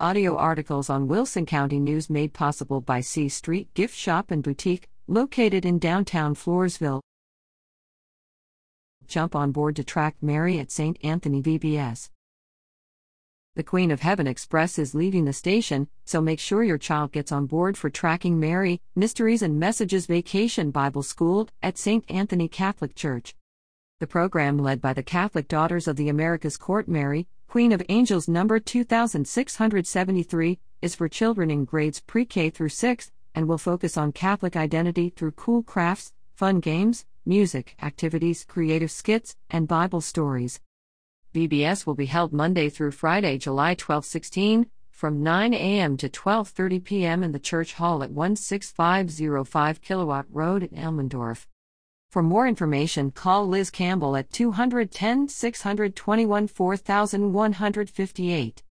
Audio articles on Wilson County News made possible by C Street Gift Shop and Boutique, located in downtown Floresville. Jump on board to track Mary at St. Anthony VBS. The Queen of Heaven Express is leaving the station, so make sure your child gets on board for Tracking Mary, Mysteries and Messages Vacation Bible School at St. Anthony Catholic Church. The program, led by the Catholic Daughters of the Americas Court Mary, Queen of Angels number 2673, is for children in grades pre K through 6 and will focus on Catholic identity through cool crafts, fun games, music, activities, creative skits, and Bible stories. VBS will be held Monday through Friday, July 12 16, from 9 a.m. to 12:30 p.m. in the church hall at 16505 Kilowatt Road in Elmendorf. For more information, call Liz Campbell at 210 621 4158.